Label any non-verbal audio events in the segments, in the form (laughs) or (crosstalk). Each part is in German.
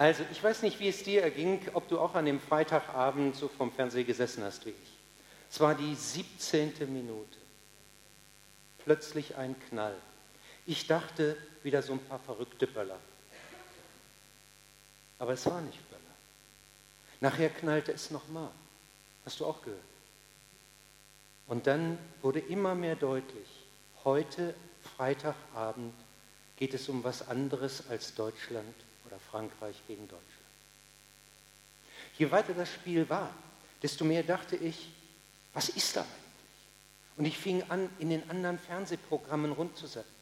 Also, ich weiß nicht, wie es dir erging, ob du auch an dem Freitagabend so vom Fernseher gesessen hast wie ich. Es war die 17. Minute. Plötzlich ein Knall. Ich dachte, wieder so ein paar verrückte Böller. Aber es war nicht Böller. Nachher knallte es nochmal. Hast du auch gehört? Und dann wurde immer mehr deutlich, heute, Freitagabend, geht es um was anderes als Deutschland oder Frankreich gegen Deutschland. Je weiter das Spiel war, desto mehr dachte ich, was ist da eigentlich? Und ich fing an, in den anderen Fernsehprogrammen rundzusetzen.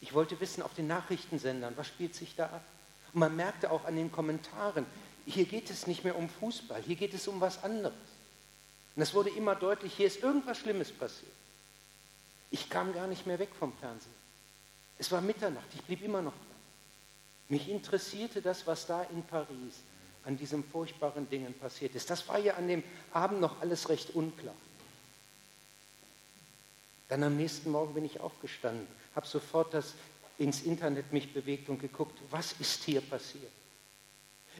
Ich wollte wissen auf den Nachrichtensendern, was spielt sich da ab? Und man merkte auch an den Kommentaren, hier geht es nicht mehr um Fußball, hier geht es um was anderes. Und es wurde immer deutlich, hier ist irgendwas Schlimmes passiert. Ich kam gar nicht mehr weg vom Fernsehen. Es war Mitternacht, ich blieb immer noch dran. Mich interessierte das, was da in Paris an diesen furchtbaren Dingen passiert ist. Das war ja an dem Abend noch alles recht unklar. Dann am nächsten Morgen bin ich aufgestanden, habe sofort das ins Internet mich bewegt und geguckt, was ist hier passiert.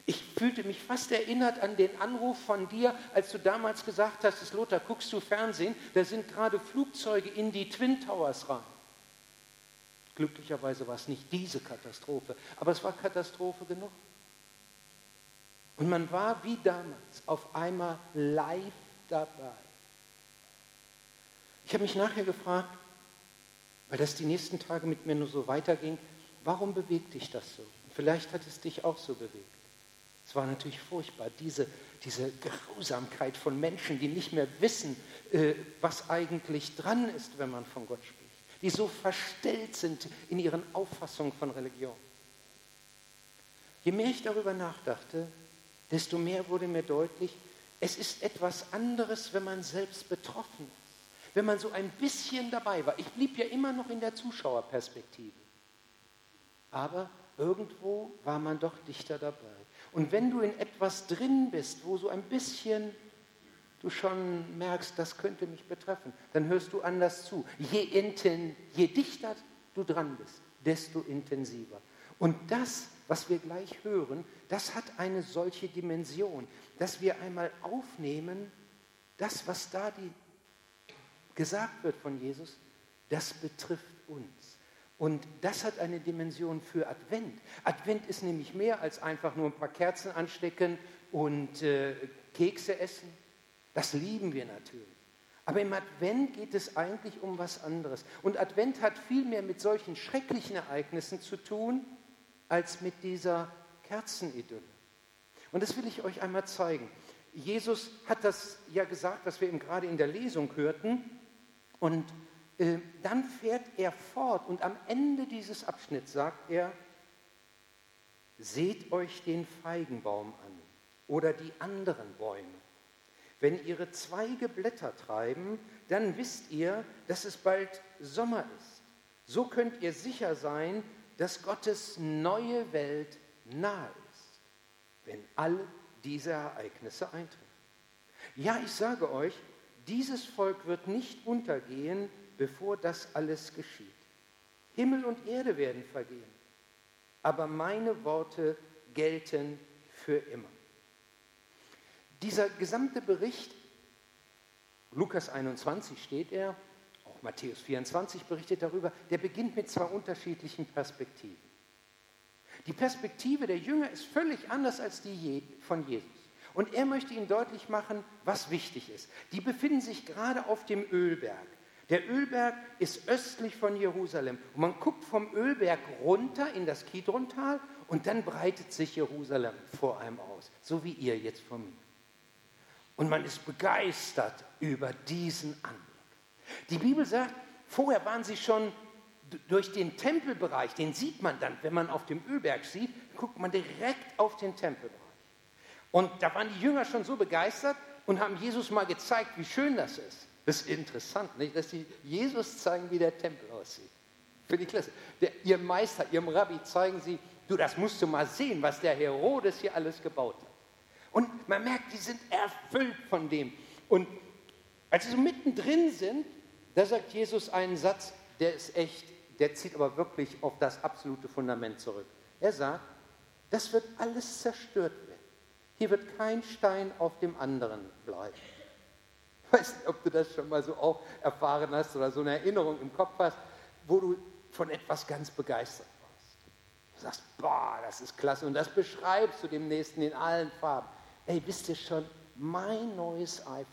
Ich fühlte mich fast erinnert an den Anruf von dir, als du damals gesagt hast, Lothar, guckst du Fernsehen? Da sind gerade Flugzeuge in die Twin Towers rein. Glücklicherweise war es nicht diese Katastrophe, aber es war Katastrophe genug. Und man war wie damals auf einmal live dabei. Ich habe mich nachher gefragt, weil das die nächsten Tage mit mir nur so weiterging, warum bewegt dich das so? Vielleicht hat es dich auch so bewegt. Es war natürlich furchtbar, diese, diese Grausamkeit von Menschen, die nicht mehr wissen, äh, was eigentlich dran ist, wenn man von Gott spricht die so verstellt sind in ihren Auffassungen von Religion. Je mehr ich darüber nachdachte, desto mehr wurde mir deutlich, es ist etwas anderes, wenn man selbst betroffen ist, wenn man so ein bisschen dabei war. Ich blieb ja immer noch in der Zuschauerperspektive. Aber irgendwo war man doch dichter dabei. Und wenn du in etwas drin bist, wo so ein bisschen du schon merkst, das könnte mich betreffen, dann hörst du anders zu. Je, inten, je dichter du dran bist, desto intensiver. Und das, was wir gleich hören, das hat eine solche Dimension, dass wir einmal aufnehmen, das, was da die, gesagt wird von Jesus, das betrifft uns. Und das hat eine Dimension für Advent. Advent ist nämlich mehr als einfach nur ein paar Kerzen anstecken und äh, Kekse essen. Das lieben wir natürlich. Aber im Advent geht es eigentlich um was anderes. Und Advent hat viel mehr mit solchen schrecklichen Ereignissen zu tun, als mit dieser Kerzenidylle. Und das will ich euch einmal zeigen. Jesus hat das ja gesagt, was wir eben gerade in der Lesung hörten. Und äh, dann fährt er fort und am Ende dieses Abschnitts sagt er, seht euch den Feigenbaum an oder die anderen Bäume. Wenn ihre Zweige Blätter treiben, dann wisst ihr, dass es bald Sommer ist. So könnt ihr sicher sein, dass Gottes neue Welt nahe ist, wenn all diese Ereignisse eintreffen. Ja, ich sage euch, dieses Volk wird nicht untergehen, bevor das alles geschieht. Himmel und Erde werden vergehen, aber meine Worte gelten für immer. Dieser gesamte Bericht, Lukas 21 steht er, auch Matthäus 24 berichtet darüber, der beginnt mit zwei unterschiedlichen Perspektiven. Die Perspektive der Jünger ist völlig anders als die von Jesus. Und er möchte ihnen deutlich machen, was wichtig ist. Die befinden sich gerade auf dem Ölberg. Der Ölberg ist östlich von Jerusalem. Und man guckt vom Ölberg runter in das Kidrontal und dann breitet sich Jerusalem vor einem aus, so wie ihr jetzt vor mir. Und man ist begeistert über diesen Anblick. Die Bibel sagt, vorher waren sie schon durch den Tempelbereich, den sieht man dann, wenn man auf dem Ölberg sieht, guckt man direkt auf den Tempelbereich. Und da waren die Jünger schon so begeistert und haben Jesus mal gezeigt, wie schön das ist. Das ist interessant, nicht? dass sie Jesus zeigen, wie der Tempel aussieht. Finde ich klasse. Der, ihrem Meister, ihrem Rabbi zeigen sie, du, das musst du mal sehen, was der Herodes hier alles gebaut hat. Und man merkt, die sind erfüllt von dem. Und als sie so mittendrin sind, da sagt Jesus einen Satz, der ist echt, der zieht aber wirklich auf das absolute Fundament zurück. Er sagt, Das wird alles zerstört werden. Hier wird kein Stein auf dem anderen bleiben. Ich weiß nicht, ob du das schon mal so auch erfahren hast oder so eine Erinnerung im Kopf hast, wo du von etwas ganz begeistert warst. Du sagst, boah, das ist klasse und das beschreibst du dem Nächsten in allen Farben. Ey, wisst ihr schon, mein neues iPhone,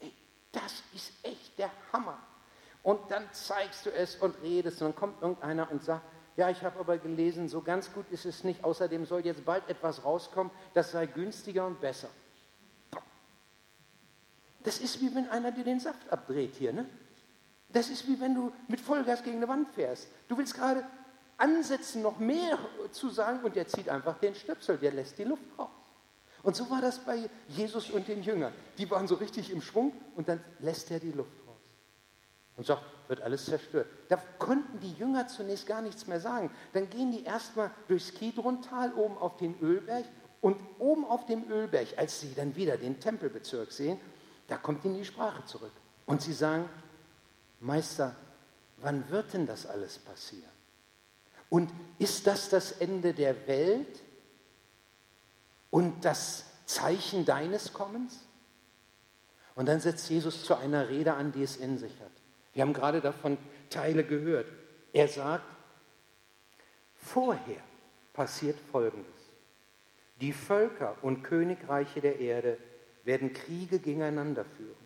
ey, das ist echt der Hammer. Und dann zeigst du es und redest und dann kommt irgendeiner und sagt, ja, ich habe aber gelesen, so ganz gut ist es nicht. Außerdem soll jetzt bald etwas rauskommen, das sei günstiger und besser. Das ist wie wenn einer dir den Saft abdreht hier, ne? Das ist wie wenn du mit Vollgas gegen eine Wand fährst. Du willst gerade ansetzen, noch mehr zu sagen, und der zieht einfach den Stöpsel, der lässt die Luft raus. Und so war das bei Jesus und den Jüngern. Die waren so richtig im Schwung und dann lässt er die Luft raus. Und sagt, wird alles zerstört. Da konnten die Jünger zunächst gar nichts mehr sagen. Dann gehen die erstmal durchs Kidrontal oben auf den Ölberg und oben auf dem Ölberg, als sie dann wieder den Tempelbezirk sehen, da kommt ihnen die Sprache zurück. Und sie sagen, Meister, wann wird denn das alles passieren? Und ist das das Ende der Welt und das Zeichen deines Kommens? Und dann setzt Jesus zu einer Rede an, die es in sich hat. Wir haben gerade davon Teile gehört. Er sagt, vorher passiert Folgendes. Die Völker und Königreiche der Erde werden Kriege gegeneinander führen.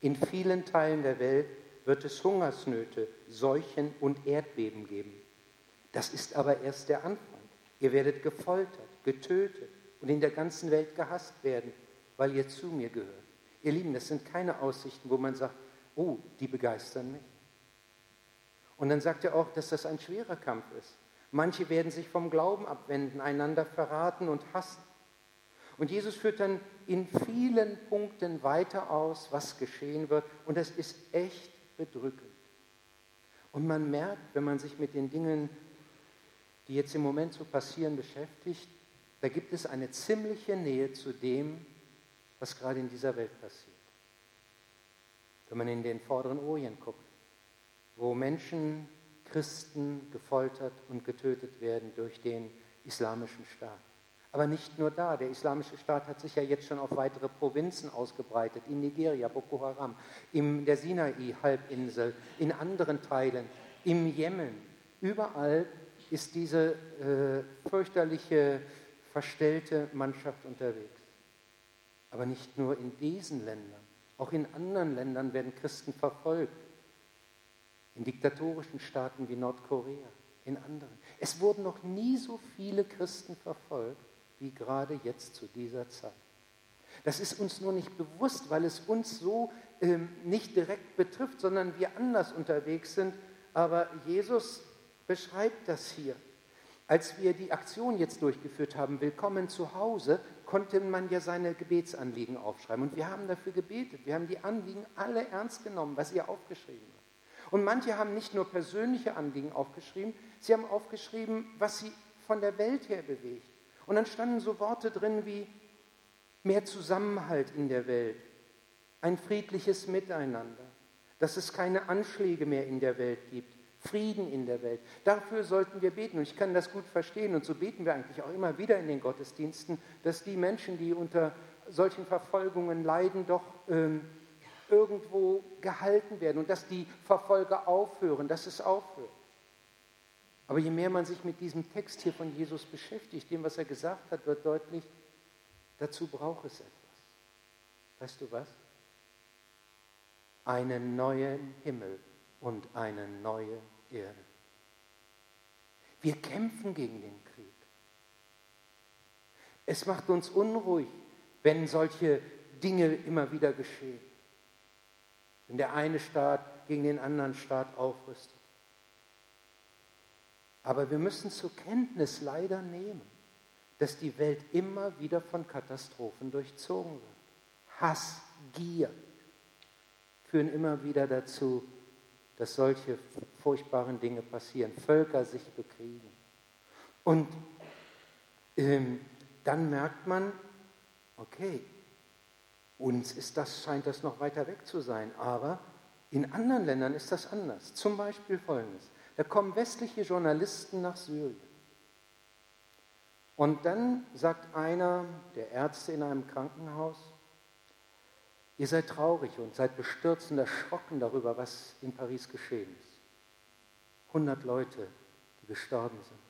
In vielen Teilen der Welt wird es Hungersnöte, Seuchen und Erdbeben geben. Das ist aber erst der Anfang. Ihr werdet gefoltert, getötet und in der ganzen Welt gehasst werden, weil ihr zu mir gehört. Ihr Lieben, das sind keine Aussichten, wo man sagt, oh, die begeistern mich. Und dann sagt er auch, dass das ein schwerer Kampf ist. Manche werden sich vom Glauben abwenden, einander verraten und hassen. Und Jesus führt dann in vielen Punkten weiter aus, was geschehen wird. Und das ist echt bedrückend. Und man merkt, wenn man sich mit den Dingen, die jetzt im Moment so passieren, beschäftigt, da gibt es eine ziemliche Nähe zu dem, was gerade in dieser Welt passiert. Wenn man in den vorderen Orient guckt, wo Menschen, Christen gefoltert und getötet werden durch den islamischen Staat. Aber nicht nur da. Der islamische Staat hat sich ja jetzt schon auf weitere Provinzen ausgebreitet. In Nigeria, Boko Haram, in der Sinai-Halbinsel, in anderen Teilen, im Jemen. Überall ist diese äh, fürchterliche, verstellte Mannschaft unterwegs. Aber nicht nur in diesen Ländern. Auch in anderen Ländern werden Christen verfolgt. In diktatorischen Staaten wie Nordkorea, in anderen. Es wurden noch nie so viele Christen verfolgt wie gerade jetzt zu dieser Zeit. Das ist uns nur nicht bewusst, weil es uns so ähm, nicht direkt betrifft, sondern wir anders unterwegs sind. Aber Jesus beschreibt das hier. Als wir die Aktion jetzt durchgeführt haben, Willkommen zu Hause, konnte man ja seine Gebetsanliegen aufschreiben. Und wir haben dafür gebetet. Wir haben die Anliegen alle ernst genommen, was ihr aufgeschrieben habt. Und manche haben nicht nur persönliche Anliegen aufgeschrieben, sie haben aufgeschrieben, was sie von der Welt her bewegt. Und dann standen so Worte drin wie mehr Zusammenhalt in der Welt, ein friedliches Miteinander, dass es keine Anschläge mehr in der Welt gibt, Frieden in der Welt. Dafür sollten wir beten. Und ich kann das gut verstehen. Und so beten wir eigentlich auch immer wieder in den Gottesdiensten, dass die Menschen, die unter solchen Verfolgungen leiden, doch ähm, irgendwo gehalten werden und dass die Verfolger aufhören, dass es aufhört. Aber je mehr man sich mit diesem Text hier von Jesus beschäftigt, dem, was er gesagt hat, wird deutlich, dazu braucht es etwas. Weißt du was? Einen neuen Himmel und eine neue Erde. Wir kämpfen gegen den Krieg. Es macht uns unruhig, wenn solche Dinge immer wieder geschehen. Wenn der eine Staat gegen den anderen Staat aufrüstet. Aber wir müssen zur Kenntnis leider nehmen, dass die Welt immer wieder von Katastrophen durchzogen wird. Hass, Gier führen immer wieder dazu, dass solche furchtbaren Dinge passieren, Völker sich bekriegen. Und ähm, dann merkt man, okay, uns ist das, scheint das noch weiter weg zu sein, aber in anderen Ländern ist das anders. Zum Beispiel folgendes. Da kommen westliche Journalisten nach Syrien. Und dann sagt einer der Ärzte in einem Krankenhaus, ihr seid traurig und seid bestürzt und erschrocken darüber, was in Paris geschehen ist. 100 Leute, die gestorben sind.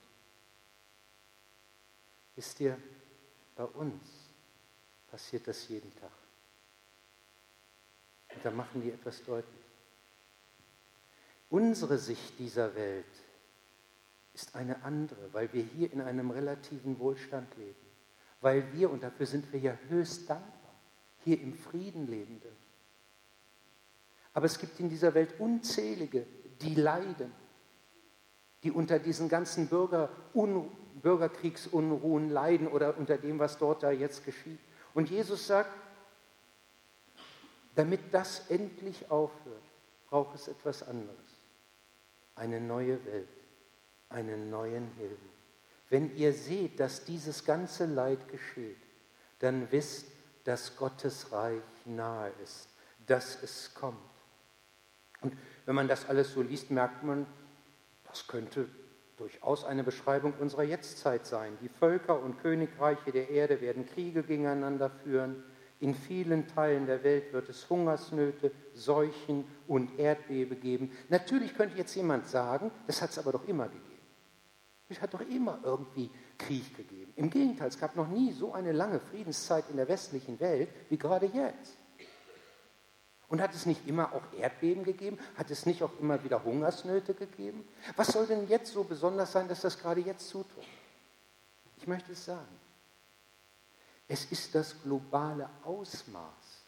Wisst ihr, bei uns passiert das jeden Tag. Und da machen die etwas deutlich. Unsere Sicht dieser Welt ist eine andere, weil wir hier in einem relativen Wohlstand leben. Weil wir, und dafür sind wir ja höchst dankbar, hier im Frieden leben dürfen. Aber es gibt in dieser Welt unzählige, die leiden, die unter diesen ganzen Bürger, Un, Bürgerkriegsunruhen leiden oder unter dem, was dort da jetzt geschieht. Und Jesus sagt, damit das endlich aufhört, braucht es etwas anderes. Eine neue Welt, einen neuen Himmel. Wenn ihr seht, dass dieses ganze Leid geschieht, dann wisst, dass Gottes Reich nahe ist, dass es kommt. Und wenn man das alles so liest, merkt man, das könnte durchaus eine Beschreibung unserer Jetztzeit sein. Die Völker und Königreiche der Erde werden Kriege gegeneinander führen. In vielen Teilen der Welt wird es Hungersnöte, Seuchen und Erdbeben geben. Natürlich könnte jetzt jemand sagen, das hat es aber doch immer gegeben. Es hat doch immer irgendwie Krieg gegeben. Im Gegenteil, es gab noch nie so eine lange Friedenszeit in der westlichen Welt wie gerade jetzt. Und hat es nicht immer auch Erdbeben gegeben? Hat es nicht auch immer wieder Hungersnöte gegeben? Was soll denn jetzt so besonders sein, dass das gerade jetzt zutrifft? Ich möchte es sagen. Es ist das globale Ausmaß.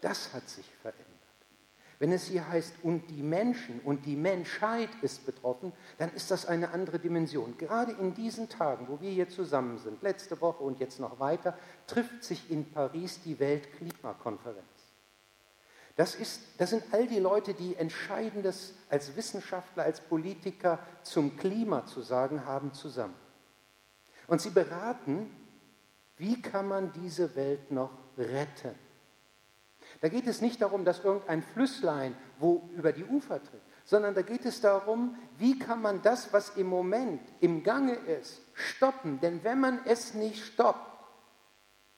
Das hat sich verändert. Wenn es hier heißt, und die Menschen und die Menschheit ist betroffen, dann ist das eine andere Dimension. Gerade in diesen Tagen, wo wir hier zusammen sind, letzte Woche und jetzt noch weiter, trifft sich in Paris die Weltklimakonferenz. Das, ist, das sind all die Leute, die Entscheidendes als Wissenschaftler, als Politiker zum Klima zu sagen haben, zusammen. Und sie beraten, wie kann man diese Welt noch retten. Da geht es nicht darum, dass irgendein Flüsslein wo über die Ufer tritt, sondern da geht es darum, wie kann man das, was im Moment im Gange ist, stoppen. Denn wenn man es nicht stoppt,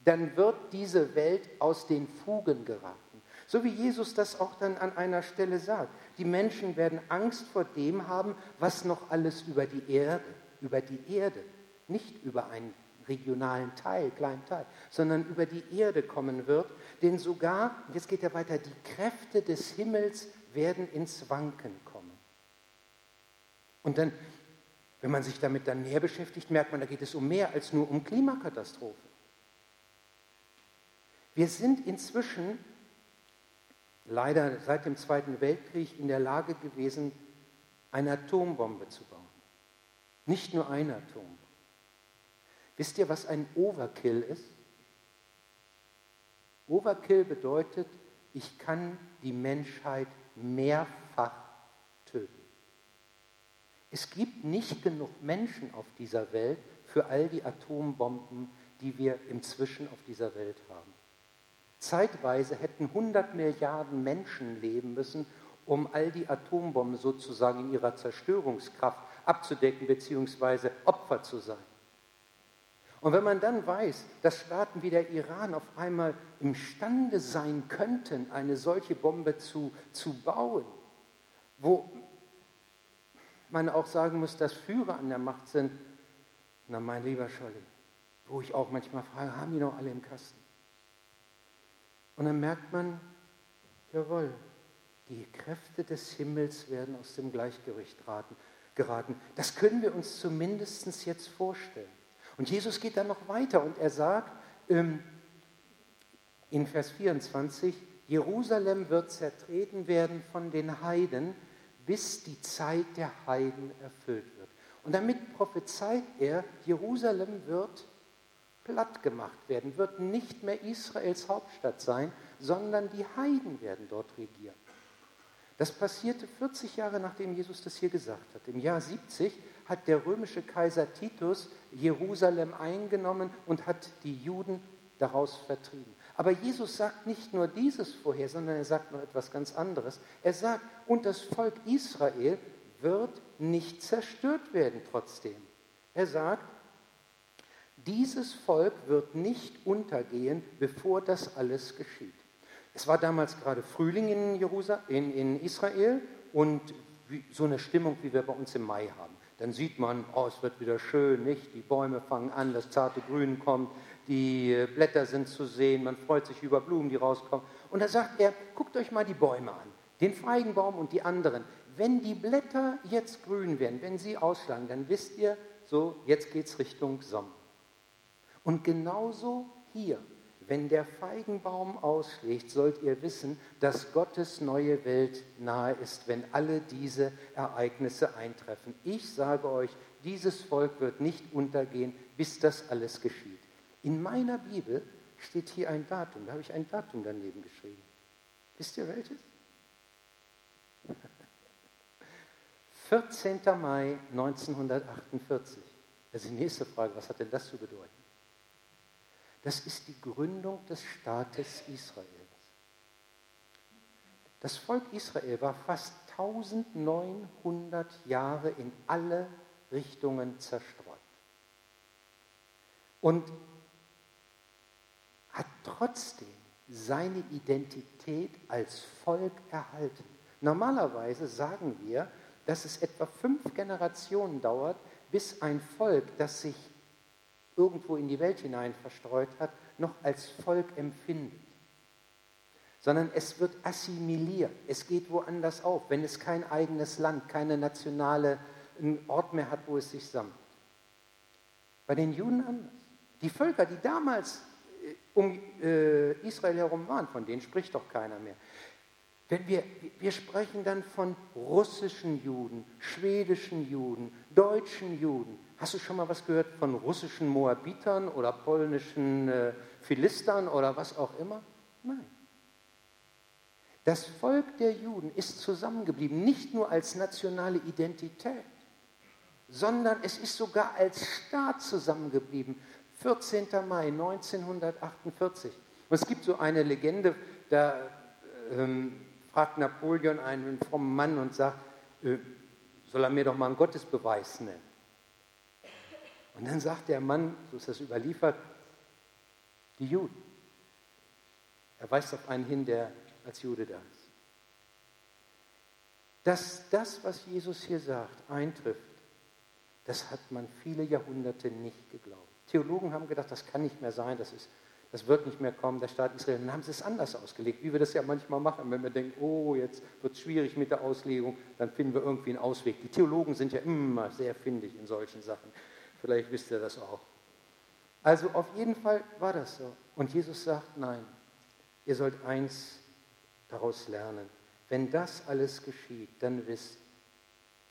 dann wird diese Welt aus den Fugen geraten. So wie Jesus das auch dann an einer Stelle sagt. Die Menschen werden Angst vor dem haben, was noch alles über die Erde, über die Erde, nicht über einen regionalen Teil, kleinen Teil, sondern über die Erde kommen wird. Denn sogar, jetzt geht er weiter, die Kräfte des Himmels werden ins Wanken kommen. Und dann, wenn man sich damit dann näher beschäftigt, merkt man, da geht es um mehr als nur um Klimakatastrophe. Wir sind inzwischen leider seit dem Zweiten Weltkrieg in der Lage gewesen, eine Atombombe zu bauen. Nicht nur eine Atombombe. Wisst ihr, was ein Overkill ist? Overkill bedeutet, ich kann die Menschheit mehrfach töten. Es gibt nicht genug Menschen auf dieser Welt für all die Atombomben, die wir inzwischen auf dieser Welt haben. Zeitweise hätten 100 Milliarden Menschen leben müssen, um all die Atombomben sozusagen in ihrer Zerstörungskraft abzudecken bzw. Opfer zu sein. Und wenn man dann weiß, dass Staaten wie der Iran auf einmal imstande sein könnten, eine solche Bombe zu, zu bauen, wo man auch sagen muss, dass Führer an der Macht sind, na mein lieber Scholli, wo ich auch manchmal frage, haben die noch alle im Kasten? Und dann merkt man, jawohl, die Kräfte des Himmels werden aus dem Gleichgewicht geraten. Das können wir uns zumindest jetzt vorstellen. Und Jesus geht dann noch weiter und er sagt ähm, in Vers 24, Jerusalem wird zertreten werden von den Heiden, bis die Zeit der Heiden erfüllt wird. Und damit prophezeit er, Jerusalem wird platt gemacht werden, wird nicht mehr Israels Hauptstadt sein, sondern die Heiden werden dort regieren. Das passierte 40 Jahre nachdem Jesus das hier gesagt hat. Im Jahr 70 hat der römische Kaiser Titus Jerusalem eingenommen und hat die Juden daraus vertrieben. Aber Jesus sagt nicht nur dieses vorher, sondern er sagt noch etwas ganz anderes. Er sagt, und das Volk Israel wird nicht zerstört werden trotzdem. Er sagt, dieses Volk wird nicht untergehen, bevor das alles geschieht. Es war damals gerade Frühling in, Jerusalem, in, in Israel und so eine Stimmung, wie wir bei uns im Mai haben. Dann sieht man, oh, es wird wieder schön, nicht? Die Bäume fangen an, das zarte Grün kommt, die Blätter sind zu sehen, man freut sich über Blumen, die rauskommen. Und da sagt er, guckt euch mal die Bäume an, den Feigenbaum und die anderen. Wenn die Blätter jetzt grün werden, wenn sie ausschlagen, dann wisst ihr, so, jetzt geht es Richtung Sommer. Und genauso hier, wenn der Feigenbaum ausschlägt, sollt ihr wissen, dass Gottes neue Welt nahe ist, wenn alle diese Ereignisse eintreffen. Ich sage euch, dieses Volk wird nicht untergehen, bis das alles geschieht. In meiner Bibel steht hier ein Datum, da habe ich ein Datum daneben geschrieben. Wisst ihr welches? (laughs) 14. Mai 1948. Das ist die nächste Frage, was hat denn das zu bedeuten? Das ist die Gründung des Staates Israels. Das Volk Israel war fast 1900 Jahre in alle Richtungen zerstreut und hat trotzdem seine Identität als Volk erhalten. Normalerweise sagen wir, dass es etwa fünf Generationen dauert, bis ein Volk, das sich irgendwo in die Welt hinein verstreut hat, noch als Volk empfindet. Sondern es wird assimiliert, es geht woanders auf, wenn es kein eigenes Land, keine nationale Ort mehr hat, wo es sich sammelt. Bei den Juden anders. Die Völker, die damals äh, um äh, Israel herum waren, von denen spricht doch keiner mehr. Wenn wir, wir sprechen dann von russischen Juden, schwedischen Juden, deutschen Juden. Hast du schon mal was gehört von russischen Moabitern oder polnischen äh, Philistern oder was auch immer? Nein. Das Volk der Juden ist zusammengeblieben, nicht nur als nationale Identität, sondern es ist sogar als Staat zusammengeblieben. 14. Mai 1948. Und es gibt so eine Legende, da ähm, fragt Napoleon einen frommen Mann und sagt, äh, soll er mir doch mal einen Gottesbeweis nennen. Und dann sagt der Mann, so ist das überliefert, die Juden. Er weist auf einen hin, der als Jude da ist. Dass das, was Jesus hier sagt, eintrifft, das hat man viele Jahrhunderte nicht geglaubt. Theologen haben gedacht, das kann nicht mehr sein, das ist das wird nicht mehr kommen, der Staat Israel. Dann haben sie es anders ausgelegt, wie wir das ja manchmal machen, wenn wir denken, oh, jetzt wird es schwierig mit der Auslegung, dann finden wir irgendwie einen Ausweg. Die Theologen sind ja immer sehr findig in solchen Sachen. Vielleicht wisst ihr das auch. Also auf jeden Fall war das so. Und Jesus sagt, nein, ihr sollt eins daraus lernen. Wenn das alles geschieht, dann wisst,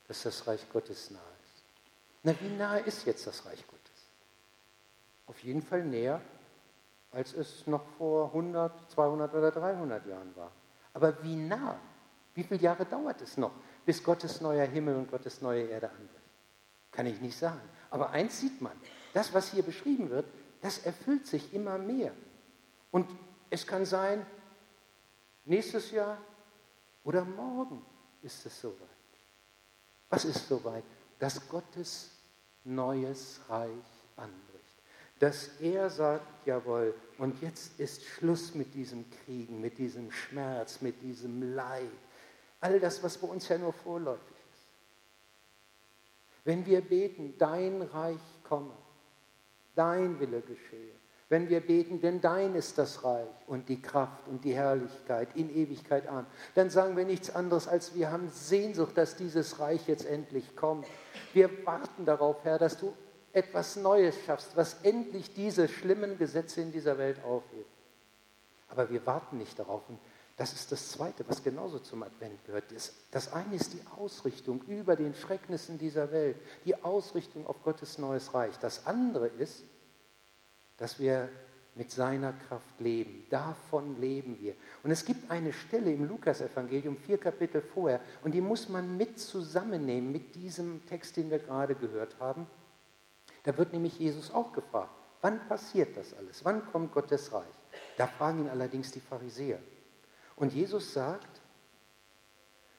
dass das Reich Gottes nahe ist. Na, wie nahe ist jetzt das Reich Gottes? Auf jeden Fall näher als es noch vor 100, 200 oder 300 Jahren war. Aber wie nah, wie viele Jahre dauert es noch, bis Gottes neuer Himmel und Gottes neue Erde anbricht? Kann ich nicht sagen. Aber eins sieht man, das, was hier beschrieben wird, das erfüllt sich immer mehr. Und es kann sein, nächstes Jahr oder morgen ist es soweit. Was ist soweit? Dass Gottes neues Reich anbricht dass er sagt, jawohl, und jetzt ist Schluss mit diesem Kriegen, mit diesem Schmerz, mit diesem Leid. All das, was bei uns ja nur vorläufig ist. Wenn wir beten, dein Reich komme, dein Wille geschehe. Wenn wir beten, denn dein ist das Reich und die Kraft und die Herrlichkeit in Ewigkeit an, dann sagen wir nichts anderes, als wir haben Sehnsucht, dass dieses Reich jetzt endlich kommt. Wir warten darauf, Herr, dass du etwas Neues schaffst, was endlich diese schlimmen Gesetze in dieser Welt aufhebt. Aber wir warten nicht darauf. Und das ist das Zweite, was genauso zum Advent gehört. Das eine ist die Ausrichtung über den Schrecknissen dieser Welt, die Ausrichtung auf Gottes neues Reich. Das andere ist, dass wir mit seiner Kraft leben. Davon leben wir. Und es gibt eine Stelle im Lukasevangelium, vier Kapitel vorher, und die muss man mit zusammennehmen mit diesem Text, den wir gerade gehört haben. Da wird nämlich Jesus auch gefragt, wann passiert das alles? Wann kommt Gottes Reich? Da fragen ihn allerdings die Pharisäer. Und Jesus sagt,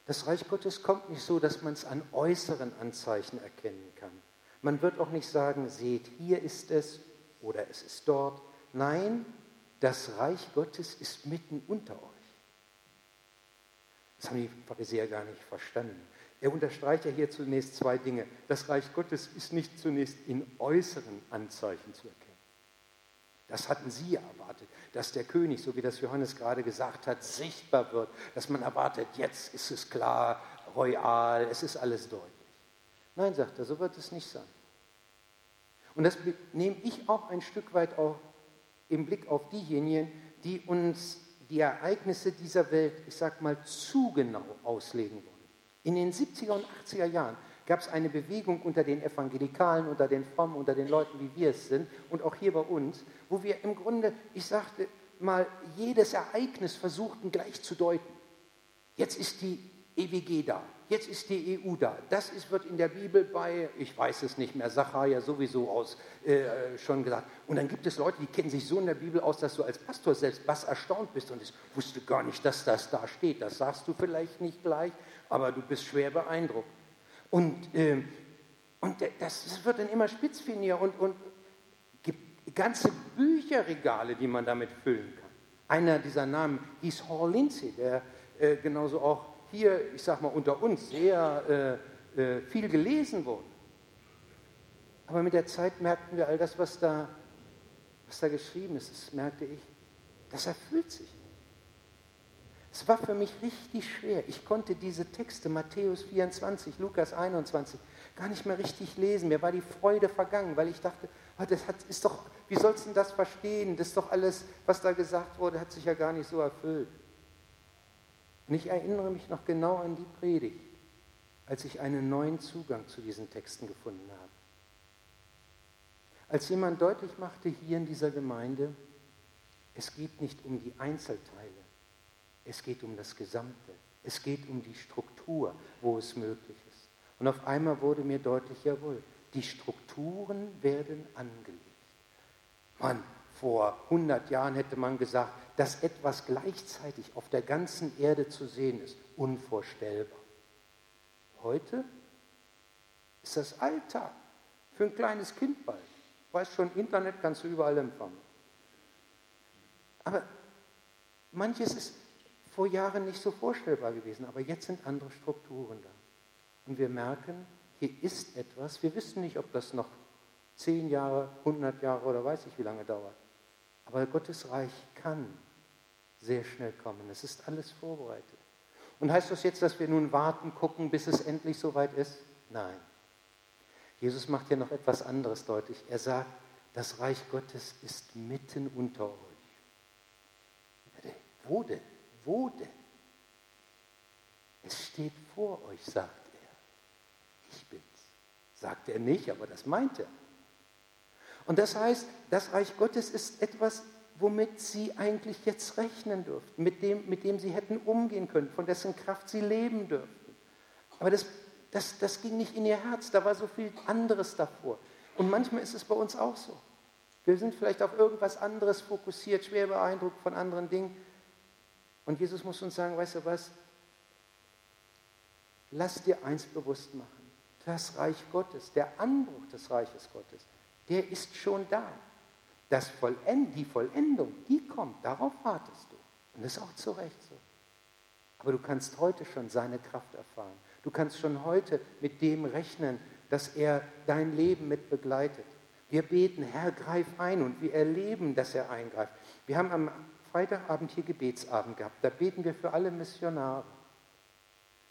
das Reich Gottes kommt nicht so, dass man es an äußeren Anzeichen erkennen kann. Man wird auch nicht sagen, seht, hier ist es, oder es ist dort. Nein, das Reich Gottes ist mitten unter euch. Das haben die Pharisäer gar nicht verstanden. Er unterstreicht ja hier zunächst zwei Dinge. Das Reich Gottes ist nicht zunächst in äußeren Anzeichen zu erkennen. Das hatten sie erwartet, dass der König, so wie das Johannes gerade gesagt hat, sichtbar wird, dass man erwartet, jetzt ist es klar, royal, es ist alles deutlich. Nein, sagt er, so wird es nicht sein. Und das nehme ich auch ein Stück weit auch im Blick auf diejenigen, die uns die Ereignisse dieser Welt, ich sage mal, zu genau auslegen wollen. In den 70er und 80er Jahren gab es eine Bewegung unter den Evangelikalen, unter den Frommen, unter den Leuten, wie wir es sind, und auch hier bei uns, wo wir im Grunde, ich sagte mal, jedes Ereignis versuchten gleich zu deuten. Jetzt ist die EWG da, jetzt ist die EU da. Das ist, wird in der Bibel bei, ich weiß es nicht mehr, Sacharja sowieso aus, äh, schon gesagt. Und dann gibt es Leute, die kennen sich so in der Bibel aus, dass du als Pastor selbst was erstaunt bist und ich wusste gar nicht, dass das da steht. Das sagst du vielleicht nicht gleich, aber du bist schwer beeindruckt. Und, äh, und das, das, wird dann immer spitzfindiger und, und gibt ganze Bücherregale, die man damit füllen kann. Einer dieser Namen hieß Hall Lindsay, der äh, genauso auch hier, ich sag mal, unter uns sehr äh, äh, viel gelesen wurde. Aber mit der Zeit merkten wir all das, was da, was da geschrieben ist, das merkte ich, das erfüllt sich. Es war für mich richtig schwer. Ich konnte diese Texte, Matthäus 24, Lukas 21, gar nicht mehr richtig lesen. Mir war die Freude vergangen, weil ich dachte, oh, das ist doch, wie sollst du das verstehen? Das ist doch alles, was da gesagt wurde, hat sich ja gar nicht so erfüllt. Und ich erinnere mich noch genau an die Predigt, als ich einen neuen Zugang zu diesen Texten gefunden habe. Als jemand deutlich machte hier in dieser Gemeinde, es geht nicht um die Einzelteile, es geht um das Gesamte, es geht um die Struktur, wo es möglich ist. Und auf einmal wurde mir deutlich, jawohl, die Strukturen werden angelegt. Mann, vor 100 Jahren hätte man gesagt, dass etwas gleichzeitig auf der ganzen Erde zu sehen ist, unvorstellbar. Heute ist das Alltag für ein kleines Kind bald. Weißt schon, Internet kannst du überall empfangen. Aber manches ist vor Jahren nicht so vorstellbar gewesen, aber jetzt sind andere Strukturen da. Und wir merken, hier ist etwas, wir wissen nicht, ob das noch 10 Jahre, 100 Jahre oder weiß ich wie lange dauert. Aber Gottes Reich kann sehr schnell kommen. Es ist alles vorbereitet. Und heißt das jetzt, dass wir nun warten, gucken, bis es endlich soweit ist? Nein. Jesus macht ja noch etwas anderes deutlich. Er sagt, das Reich Gottes ist mitten unter euch. Wo denn? Wo denn? Es steht vor euch, sagt er. Ich bin's. Sagt er nicht, aber das meint er. Und das heißt, das Reich Gottes ist etwas, womit sie eigentlich jetzt rechnen dürften, mit dem, mit dem sie hätten umgehen können, von dessen Kraft sie leben dürften. Aber das, das, das ging nicht in ihr Herz, da war so viel anderes davor. Und manchmal ist es bei uns auch so. Wir sind vielleicht auf irgendwas anderes fokussiert, schwer beeindruckt von anderen Dingen. Und Jesus muss uns sagen, weißt du was? Lass dir eins bewusst machen. Das Reich Gottes, der Anbruch des Reiches Gottes, der ist schon da. Das Vollend, die Vollendung, die kommt, darauf wartest du. Und das ist auch zu Recht so. Aber du kannst heute schon seine Kraft erfahren. Du kannst schon heute mit dem rechnen, dass er dein Leben mit begleitet. Wir beten, Herr, greif ein und wir erleben, dass er eingreift. Wir haben am Freitagabend hier Gebetsabend gehabt. Da beten wir für alle Missionare.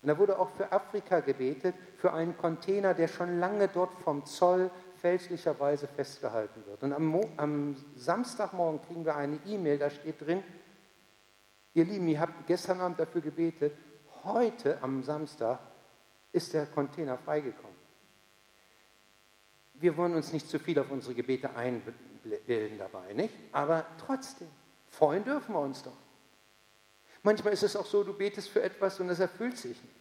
Und da wurde auch für Afrika gebetet, für einen Container, der schon lange dort vom Zoll fälschlicherweise festgehalten wird. Und am, Mo am Samstagmorgen kriegen wir eine E-Mail, da steht drin, ihr Lieben, ihr habt gestern Abend dafür gebetet, heute am Samstag ist der Container freigekommen. Wir wollen uns nicht zu viel auf unsere Gebete einbilden dabei, nicht? Aber trotzdem, freuen dürfen wir uns doch. Manchmal ist es auch so, du betest für etwas und es erfüllt sich nicht.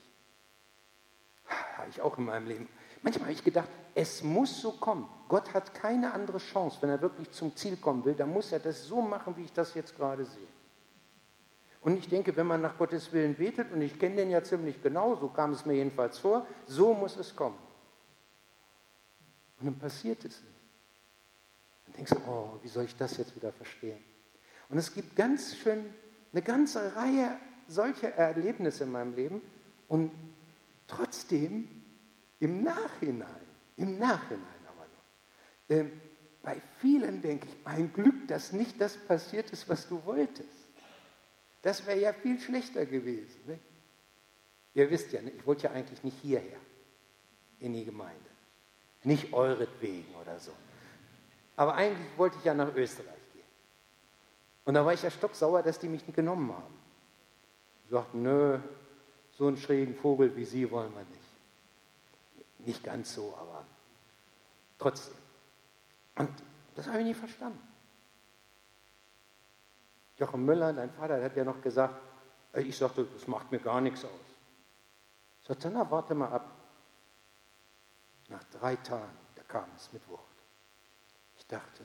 Habe ich auch in meinem Leben. Manchmal habe ich gedacht, es muss so kommen. Gott hat keine andere Chance, wenn er wirklich zum Ziel kommen will, dann muss er das so machen, wie ich das jetzt gerade sehe. Und ich denke, wenn man nach Gottes Willen betet, und ich kenne den ja ziemlich genau, so kam es mir jedenfalls vor, so muss es kommen. Und dann passiert es nicht. Dann denkst du, oh, wie soll ich das jetzt wieder verstehen? Und es gibt ganz schön eine ganze Reihe solcher Erlebnisse in meinem Leben und trotzdem im Nachhinein, im Nachhinein aber noch, äh, bei vielen denke ich, ein Glück, dass nicht das passiert ist, was du wolltest. Das wäre ja viel schlechter gewesen. Ne? Ihr wisst ja, ne, ich wollte ja eigentlich nicht hierher, in die Gemeinde. Nicht euretwegen oder so. Aber eigentlich wollte ich ja nach Österreich. Und da war ich ja stocksauer, dass die mich nicht genommen haben. Ich sagte, nö, so einen schrägen Vogel wie Sie wollen wir nicht. Nicht ganz so, aber trotzdem. Und das habe ich nie verstanden. Jochen Müller, dein Vater, hat ja noch gesagt, ich sagte, das macht mir gar nichts aus. Ich sagte, na, warte mal ab. Nach drei Tagen, da kam es mit Wucht. Ich dachte,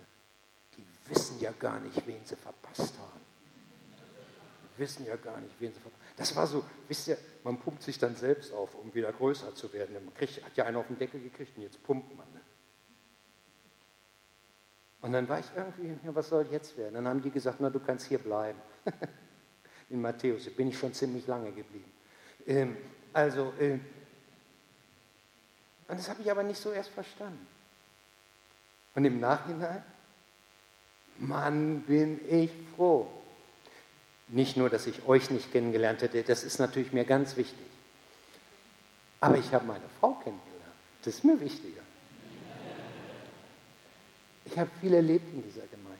die wissen ja gar nicht, wen sie verpasst haben. Die wissen ja gar nicht, wen sie verpasst haben. Das war so, wisst ihr, man pumpt sich dann selbst auf, um wieder größer zu werden. Man kriegt, hat ja einen auf den Deckel gekriegt und jetzt pumpt man. Ne? Und dann war ich irgendwie, ja, was soll jetzt werden? Dann haben die gesagt, na, du kannst hier bleiben. (laughs) In Matthäus, bin ich schon ziemlich lange geblieben. Ähm, also, äh, und das habe ich aber nicht so erst verstanden. Und im Nachhinein, Mann, bin ich froh. Nicht nur, dass ich euch nicht kennengelernt hätte, das ist natürlich mir ganz wichtig. Aber ich habe meine Frau kennengelernt. Das ist mir wichtiger. Ich habe viel erlebt in dieser Gemeinde.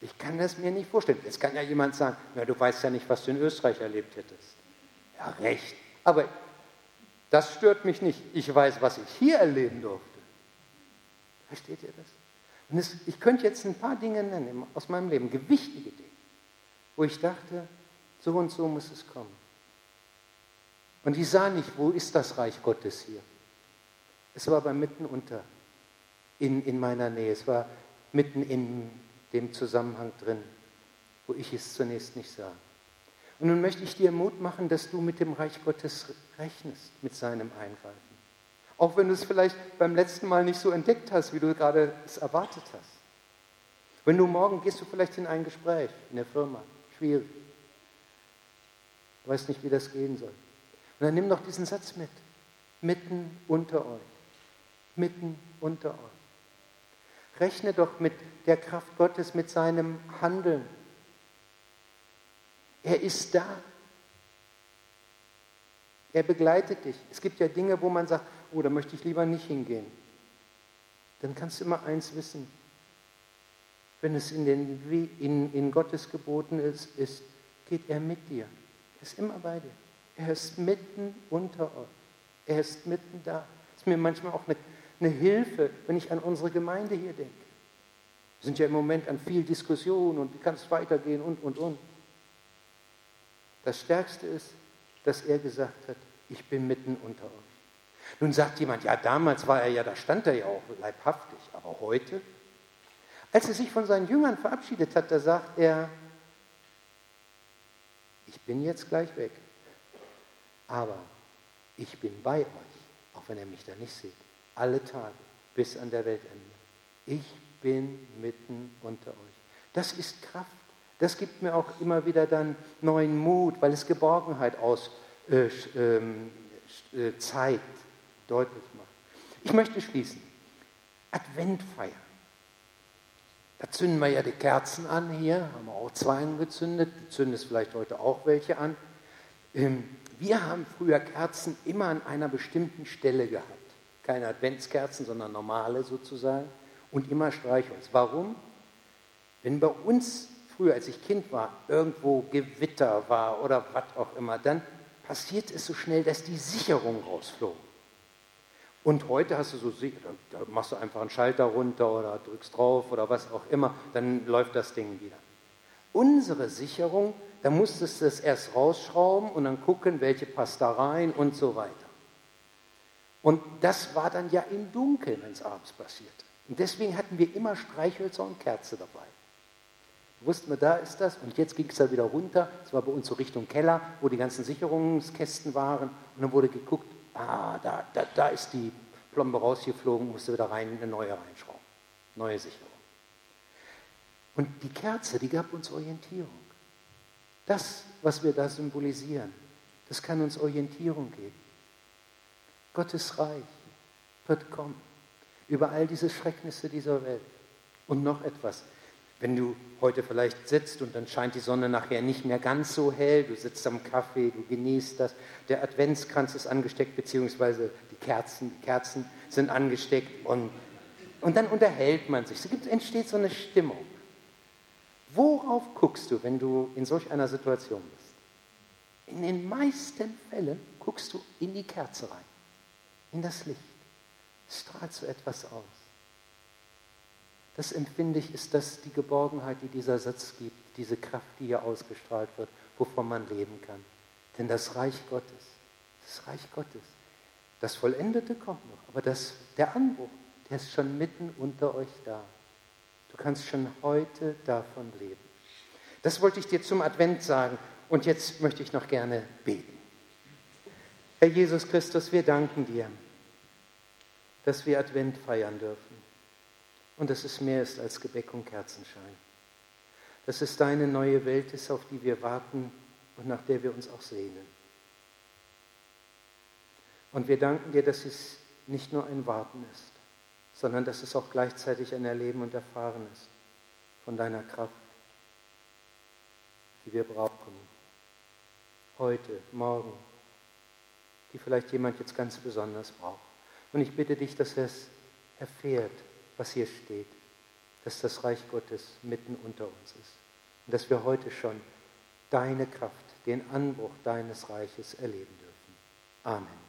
Ich kann das mir nicht vorstellen. Jetzt kann ja jemand sagen, na, du weißt ja nicht, was du in Österreich erlebt hättest. Ja, recht. Aber das stört mich nicht. Ich weiß, was ich hier erleben durfte. Versteht ihr das? Und es, ich könnte jetzt ein paar Dinge nennen aus meinem Leben, gewichtige Dinge, wo ich dachte, so und so muss es kommen. Und ich sah nicht, wo ist das Reich Gottes hier? Es war aber mitten unter in, in meiner Nähe. Es war mitten in dem Zusammenhang drin, wo ich es zunächst nicht sah. Und nun möchte ich dir Mut machen, dass du mit dem Reich Gottes rechnest, mit seinem Eingreifen. Auch wenn du es vielleicht beim letzten Mal nicht so entdeckt hast, wie du gerade es erwartet hast. Wenn du morgen gehst du vielleicht in ein Gespräch in der Firma, schwierig. Du weißt nicht, wie das gehen soll. Und dann nimm doch diesen Satz mit. Mitten unter euch. Mitten unter euch. Rechne doch mit der Kraft Gottes, mit seinem Handeln. Er ist da. Er begleitet dich. Es gibt ja Dinge, wo man sagt, oh, da möchte ich lieber nicht hingehen. Dann kannst du immer eins wissen. Wenn es in, den, in, in Gottes Geboten ist, ist, geht er mit dir. Er ist immer bei dir. Er ist mitten unter euch. Er ist mitten da. Ist mir manchmal auch eine eine Hilfe, wenn ich an unsere Gemeinde hier denke. Wir sind ja im Moment an viel Diskussion und wie kann es weitergehen und, und, und. Das Stärkste ist, dass er gesagt hat, ich bin mitten unter euch. Nun sagt jemand, ja, damals war er ja, da stand er ja auch leibhaftig, aber heute, als er sich von seinen Jüngern verabschiedet hat, da sagt er, ich bin jetzt gleich weg, aber ich bin bei euch, auch wenn ihr mich da nicht seht alle Tage bis an der Weltende. Ich bin mitten unter euch. Das ist Kraft. Das gibt mir auch immer wieder dann neuen Mut, weil es Geborgenheit aus äh, ähm, äh, zeigt, deutlich macht. Ich möchte schließen. Adventfeier. Da zünden wir ja die Kerzen an hier, haben wir auch zwei angezündet. Du zündest vielleicht heute auch welche an. Ähm, wir haben früher Kerzen immer an einer bestimmten Stelle gehabt keine Adventskerzen, sondern normale sozusagen und immer Streichholz. Warum? Wenn bei uns früher, als ich Kind war, irgendwo Gewitter war oder was auch immer, dann passiert es so schnell, dass die Sicherung rausflog. Und heute hast du so, da machst du einfach einen Schalter runter oder drückst drauf oder was auch immer, dann läuft das Ding wieder. Unsere Sicherung, da musstest du es erst rausschrauben und dann gucken, welche passt da rein und so weiter. Und das war dann ja im Dunkeln, wenn es abends passierte. Und deswegen hatten wir immer Streichhölzer und Kerze dabei. Wussten wir, da ist das. Und jetzt ging es da wieder runter. Es war bei uns so Richtung Keller, wo die ganzen Sicherungskästen waren. Und dann wurde geguckt, ah, da, da, da ist die Plombe rausgeflogen, musste wieder rein, eine neue reinschrauben. neue Sicherung. Und die Kerze, die gab uns Orientierung. Das, was wir da symbolisieren, das kann uns Orientierung geben. Gottes Reich wird kommen über all diese Schrecknisse dieser Welt. Und noch etwas, wenn du heute vielleicht sitzt und dann scheint die Sonne nachher nicht mehr ganz so hell, du sitzt am Kaffee, du genießt das, der Adventskranz ist angesteckt, beziehungsweise die Kerzen, die Kerzen sind angesteckt und, und dann unterhält man sich. Es gibt, entsteht so eine Stimmung. Worauf guckst du, wenn du in solch einer Situation bist? In den meisten Fällen guckst du in die Kerze rein, in das Licht. Es strahlt so etwas aus. Das empfinde ich, ist das die Geborgenheit, die dieser Satz gibt, diese Kraft, die hier ausgestrahlt wird, wovon man leben kann. Denn das Reich Gottes, das Reich Gottes, das Vollendete kommt noch, aber das, der Anbruch, der ist schon mitten unter euch da. Du kannst schon heute davon leben. Das wollte ich dir zum Advent sagen und jetzt möchte ich noch gerne beten. Herr Jesus Christus, wir danken dir, dass wir Advent feiern dürfen und dass es mehr ist als Gebäck und Kerzenschein. Dass es deine neue Welt ist, auf die wir warten und nach der wir uns auch sehnen. Und wir danken dir, dass es nicht nur ein Warten ist, sondern dass es auch gleichzeitig ein Erleben und Erfahren ist von deiner Kraft, die wir brauchen. Heute, morgen, die vielleicht jemand jetzt ganz besonders braucht. Und ich bitte dich, dass er es erfährt, was hier steht, dass das Reich Gottes mitten unter uns ist und dass wir heute schon deine Kraft, den Anbruch deines Reiches erleben dürfen. Amen.